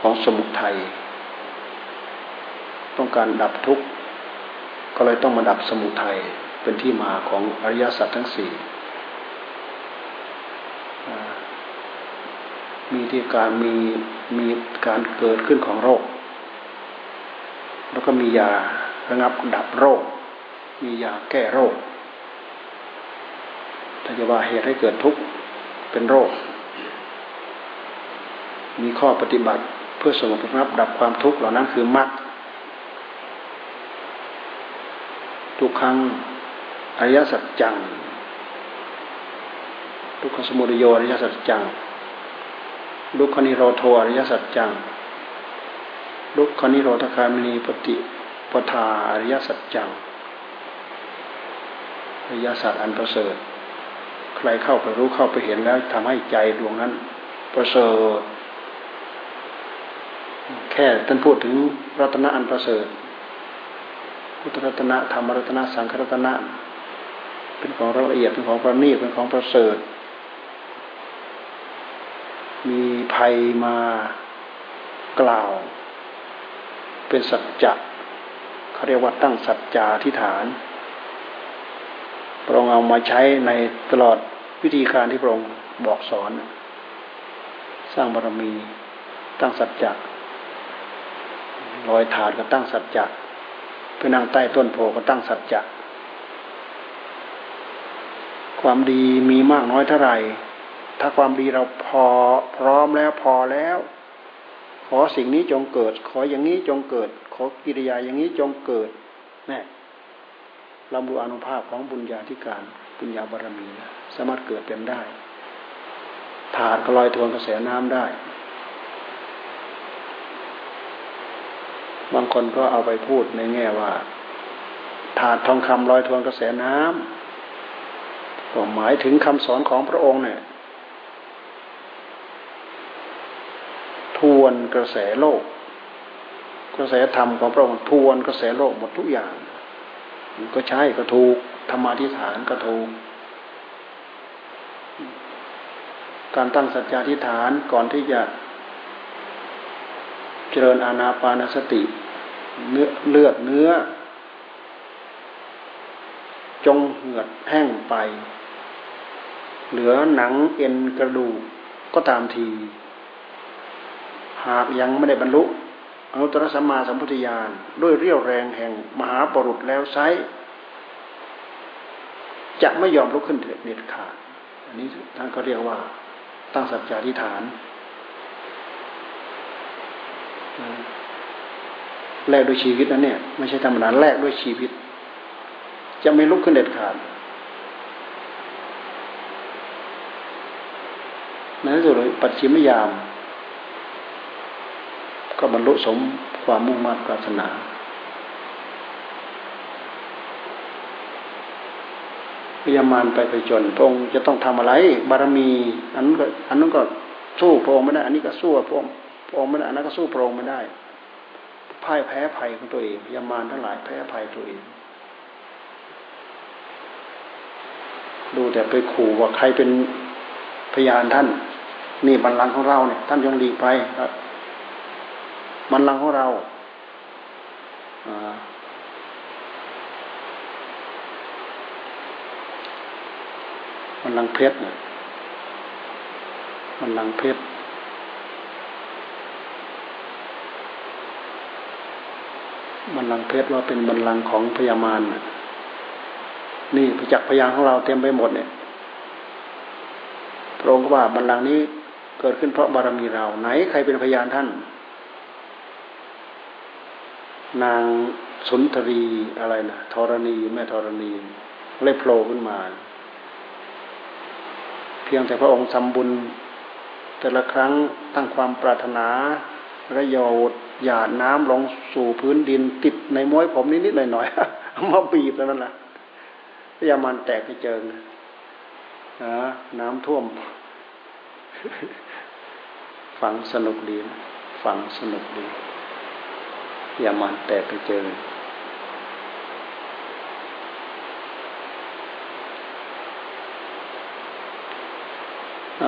ของสมุทัยต้องการดับทุกข์ก็เลยต้องมาดับสมุทัยเป็นที่มาของอริยสัจทั้งสี่ มีที่การมีมีการเกิดขึ้นของโรค แล้วก็มียาระงับดับโรค มียาแก้โรคถ้าจะว่าเหตุให้เกิดทุกข์เป็นโรค มีข้อปฏิบัติเพื่อสงบระงับดับความทุกข์เหล่านั้นคือมรรคทุกครั้งอริยสัจจังทุกขสมุทโยอริยสัจจัง ลุคนิโรโทอริยสัจจังลุคนิโรธคามินีปฏิปทาอริยสัจจังอริยสัจอันประเสริฐ ใครเข้าไปรู้เข้าไปเห็นแล้วทำให้ใจดวงนั้นประเสริฐ แค่ท่านพูดถึงรัตนะอันประเสริฐพุทธรัตนะธรรมรัตนะสังฆรัตนะ เป็นของละเอียดเป็นของประณีตเป็นของประเสริฐ มี ภัยมากล่าว เป็นสัจจะเขาเรียกว่าตั้งสัจจาธิฐาน พระองค์เอามาใช้ในตลอดวิธีการที่พระองค์บอกสอน สร้างบารมีตั้งสัจจะลอยถาดก็ตั้งสัจจะไปนั่งใต้ต้นโพก็ตั้งสัจจะความดีมีมากน้อยเท่าไหร่ ถ้าความดีเราพอพร้อมแล้วพอแล้ว ขอสิ่งนี้จงเกิด ขออย่างนี้จงเกิด ขอกิริยาอย่างนี้จงเกิดแน่เราดูอนุภาพของบุญญาธิการบุญญาบารมีสามารถเกิดเป็นได้ถาดก็ลอยทวนกระแสน้ำได้ บางคนก็เอาไปพูดในแง่ว่าถาดทองคำลอยทวนกระแสน้ำก็หมายถึงคำสอนของพระองค์เนี่ย ท วนกระแสโลก กระแสธรรมของพระองค์ทวนกระแสโลกหมดทุกอย่าง มันก็ใช่ก็ถูกธรรมาธิฐานก็ถูกการตั้งสัจจาธิฐานก่อนที่จะเจริญอาณาปานสติเนื้อเลือดเนื้อ จงเหือดแห้งไป เหลือหนังเอ็นกระดูกก็ตามที หากยังไม่ได้บรรลุอนุตตรสัมมาสัมพุทธญาณด้วยเรี่ยวแรงแห่งมหาปรุษแล้วไซจะไม่ยอมลุกขึ้นเด็ดขาด อันนี้ท่านก็เรียกว่า ตั้งสัจจะทิฐาน แลกด้วยชีวิตนั้นเนี่ย ไม่ใช่ธรรมดาแลกด้วยชีวิต จะไม่ลุกขึ้นเด็ดขาดในที่สุดเลยปัจฉิมยาม ก็บรรลุสมความมุ่งมั่นปรารถนาพยามารไปไปจนพระองค์จะต้องทำอะไร บารมี อันนั้นก็อันนั้นก็สู้พระองค์ไม่ได้ อันนี้ก็สู้พระองค์พระองค์ไม่ได้อันนั้นก็สู้พระองค์ไม่ได้พ่ายแพ้ภัยของตัวเองพยามารทั้งหลายแพ้ภัยตัวเอง ดูแต่ไปขู่ว่าใครเป็นพยานท่าน นี่บัลลังก์ของเราเนี่ย ท่านยงหลีไป บัลลังของเราอ่ามันลังเพชรเนี่ยมันลังเพชรบันลังเพชรว่าเป็นบันลังของพญามารนี่ประจักษ์พยานของเราเต็มไปหมดเนี่ยพระองค์ก็ว่าบันลังนี้เกิดขึ้นเพราะบารมีเราไหนใครเป็นพยานท่าน นางสุนทรีอะไรนะธรณีแม่ธรณีเลยโผล่ขึ้นมา เพียงแต่พระองค์ทำบุญ แต่ละครั้งตั้งความปรารถนาระโยดหยาดน้ำลงสู่พื้นดินติดในม้วยผมนิดๆหน่อยๆเอามาบีบแล้วนั่นแหละพยามันแตกไปเจอนะน้ำท่วม ฝังสนุกดีฝังสนุกดี อย่ามันแตกไปเจอ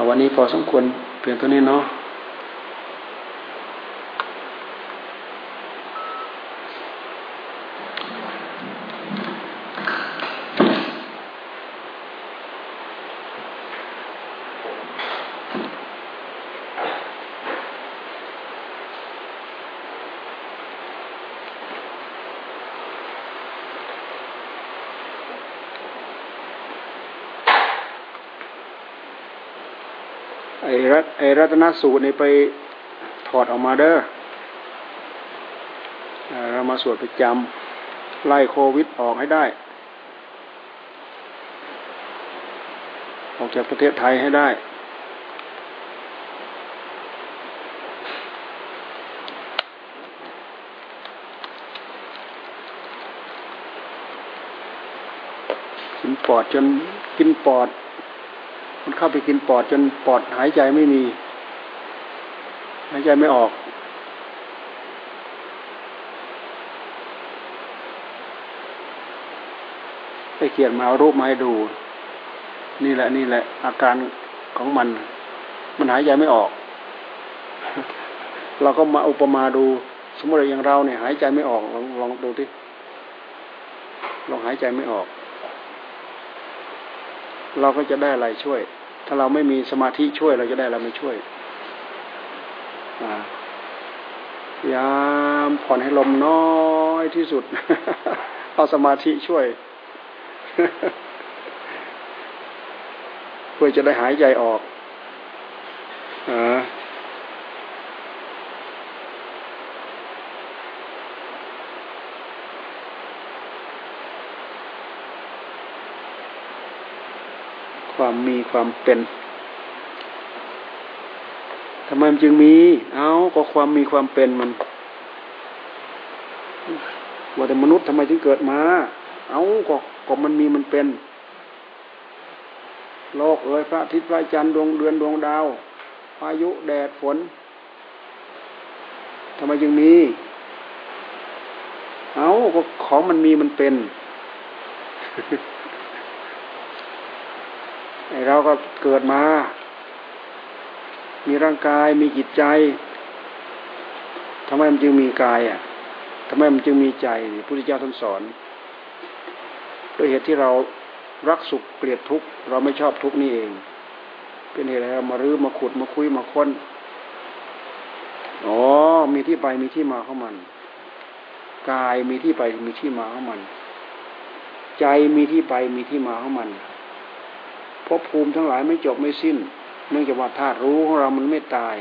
วันนี้พอสมควรเพียงตัวนี้เนาะ รัตไอรัตนสูตรนี่ไปถอดออกมาเด้อเรามาสวดประจำไล่โควิดออกให้ได้ ออกจากประเทศไทยให้ได้กินปอดจนกินปอด มันเข้าไปกินปอดจนปอดหายใจไม่มี หายใจไม่ออก ไปเขียนมารูปมาให้ดู นี่แหละนี่แหละ อาการของมัน มันหายใจไม่ออก เราก็มาอุปมาดู สมมติอย่างเราเนี่ย หายใจไม่ออกลองลองดูที่ลองหายใจไม่ออกเราก็จะได้อะไรช่วย ถ้าเราไม่มีสมาธิช่วยเราจะได้เราไม่ช่วยพยายามผ่อนให้ลมน้อยที่สุด เอาสมาธิช่วย เพื่อจะได้หายใจออกอ่า ความมีความเป็นทำไมมันจึงมี เอาก็ความมีความเป็นมันว่าแต่มนุษย์ทำไมถึงเกิดมา เอาก็ก็มันมีมันเป็น โลกเอ่ยพระอาทิตย์พระจันทร์ดวงเดือนดวงดาวพายุแดดฝนทำไมจึงมี เอาก็ของมันมีมันเป็น เราก็เกิดมา มีร่างกายมีจิตใจทำไมมันจึงมีกายอะทำไมมันจึงมีใจพระพุทธเจ้าท่านสอนด้วยเหตุที่เรารักสุขเกลียดทุกข์เราไม่ชอบทุกข์นี่เอง เป็นเหตุอะไรมารื้อมาขุดมาคุยมาค้นอ๋อมีที่ไปมีที่มาของมัน กายมีที่ไปมีที่มาของมัน ใจมีที่ไปมีที่มาของมัน ภพภูมิทั้งหลายไม่จบไม่สิ้น เนื่องจากว่าธาตุรู้ของเรามันไม่ตาย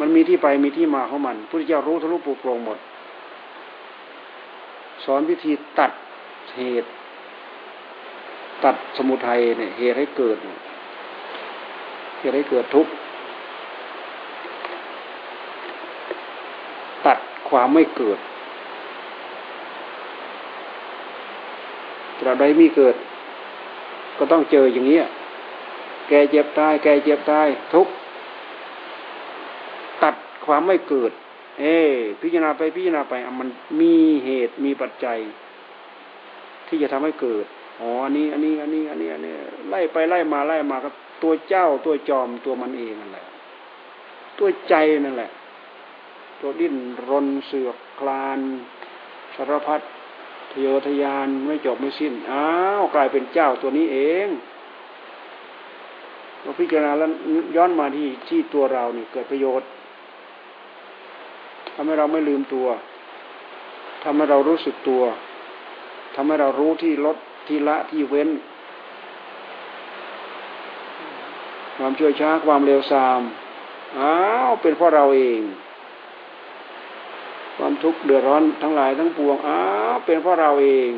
มันมีที่ไปมีที่มาของมันพระพุทธเจ้ารู้ทะลุปูโปรงหมด สอนวิธีตัดเหตุ ตัดสมุทัยเนี่ยเหตุให้เกิดเหตุให้เกิดทุกข์ตัดความไม่เกิดตราบใดมีเกิด ก็ต้องเจออย่างนี้แกเจ็บตาย แกเจ็บตาย ทุกตัดความไม่เกิด เอ้พิจารณาไปพิจารณาไปมันมีเหตุมีปัจจัย ที่จะทำให้เกิดอ๋ออันนี้ อันนี้ อันนี้ อันนี้ อันนี้ ไล่ไปไล่มาไล่มาก็ตัวเจ้าตัวจอมตัวมันเองนั่นแหละ ตัวใจนั่นแหละ ตัวดิ้นรนเสือกคลานสารพัด ทโยทยานไม่จบไม่สิ้น อ้าวกลายเป็นเจ้าตัวนี้เองเราพิจารณาแล้วย้อนมาที่ที่ตัวเราเนี่ยเกิดประโยชน์ทำให้เราไม่ลืมตัวทำให้เรารู้สึกตัวทำให้เรารู้ที่ลดที่ละที่เว้น ความช่วยช้าความเร็วซามอ้าวเป็นเพราะเราเอง ความทุกข์เดือดร้อนทั้งหลายทั้งปวงอ้าเป็นเพราะเราเอง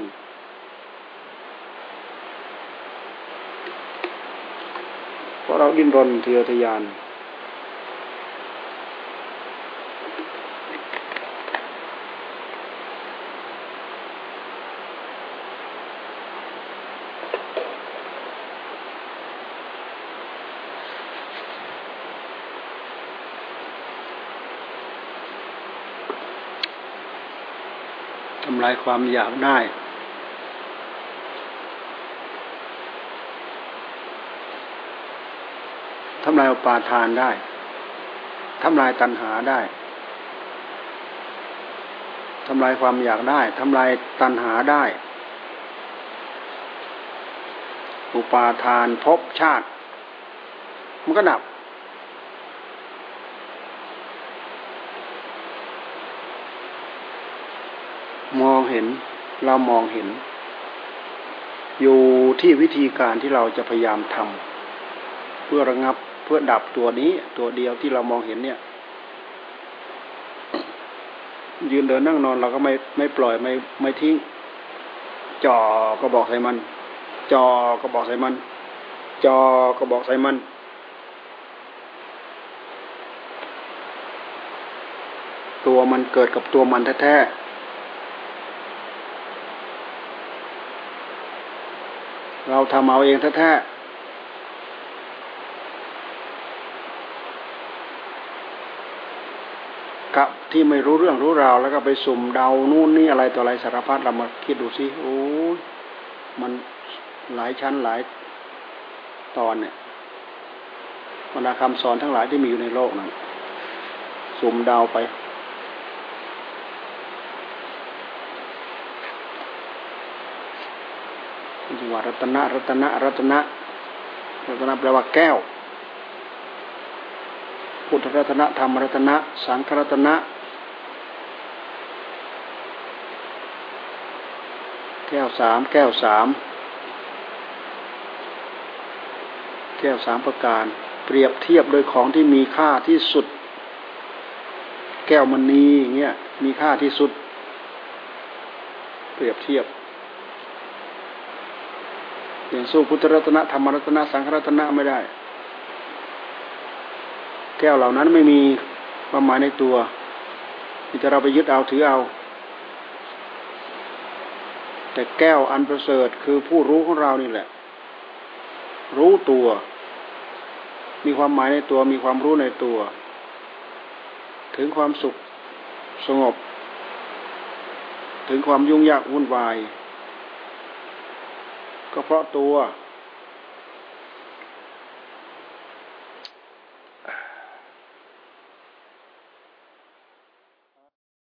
เพราะเราดิ้นรนเทียทยาน ลายความอยากได้ ทำลายอุปาทานได้ ทำลายตัณหาได้ ทำลายความอยากได้ ทำลายตัณหาได้ อุปาทานภพชาติ มันก็ดับมองเห็น เรามองเห็น อยู่ที่วิธีการที่เราจะพยายามทำเพื่อระงับเพื่อดับตัวนี้ ตัวเดียวที่เรามองเห็นเนี่ย ยืนเดินนั่งนอนเราก็ไม่ไม่ปล่อยไม่ไม่ทิ้งจอก็บอกใส่มันจอก็บอกใส่มัน จอก็บอกใส่มัน ตัวมันเกิดกับตัวมันแท้ๆ เราทำเอาเองแท้ๆกับที่ไม่รู้เรื่องรู้ราวแล้วก็ไปสุ่มเดานู่นนี่อะไรต่ออะไรสารพัดเรามาคิดดูสิโอ้มันหลายชั้นหลายตอนเนี่ยบรรดาคำสอนทั้งหลายที่มีอยู่ในโลกนั้นสุ่มเดาไป ว่ารัตนะรัตนะรัตนะรัตนะแปลว่าแก้ว พุทธรัตนะธรรมรัตนะ สังฆรัตนะ แก้วสามแก้วสามแก้วสามประการ เปรียบเทียบโดยของที่มีค่าที่สุด แก้วมณีเงี้ยมีค่าที่สุด เปรียบเทียบ สู้พุทธรัตนะธรรมรัตนะสังฆรัตนะไม่ได้ แก้วเหล่านั้นไม่มีความหมายในตัวที่จะเราไปยึดเอาถือเอา แต่แก้วอันประเสริฐคือผู้รู้ของเรานี่แหละ รู้ตัว มีความหมายในตัวมีความรู้ในตัว ถึงความสุขสงบ ถึงความยุ่งยากวุ่นวาย ก็เพราะตัว